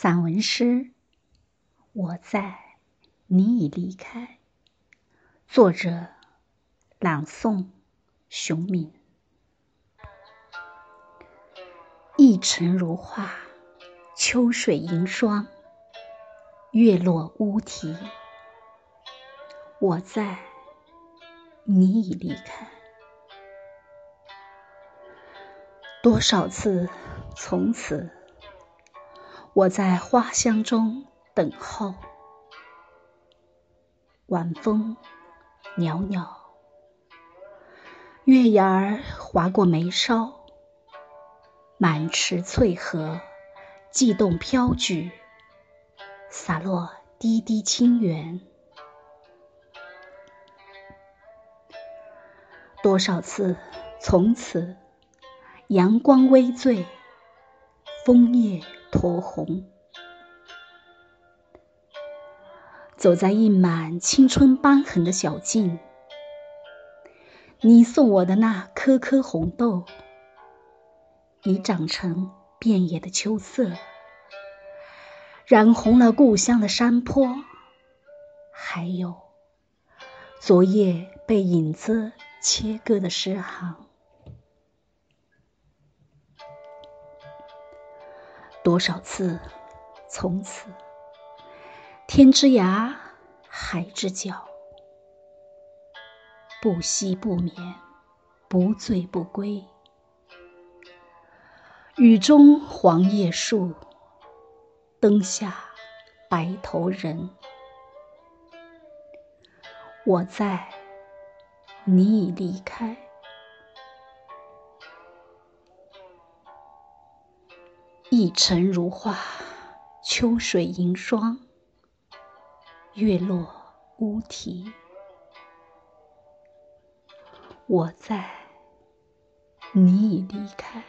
散文诗《我在，你已离开》，作者朗诵熊敏。一尘如画，秋水银霜，月落乌啼。我在，你已离开。多少次，从此。我在花香中等候，晚风袅袅，月牙儿划过眉梢，满池翠荷悸动飘举，洒落滴滴清源。多少次，从此阳光微醉，枫叶。酡红，走在印满青春斑痕的小径，你送我的那颗颗红豆，已长成遍野的秋色，染红了故乡的山坡，还有昨夜被影子切割的诗行。多少次，从此，天之涯，海之角，不息不眠，不醉不归。雨中黄叶树，灯下白头人。我在，你已离开。一尘如画，秋水银霜，月落乌啼。我在，你已离开。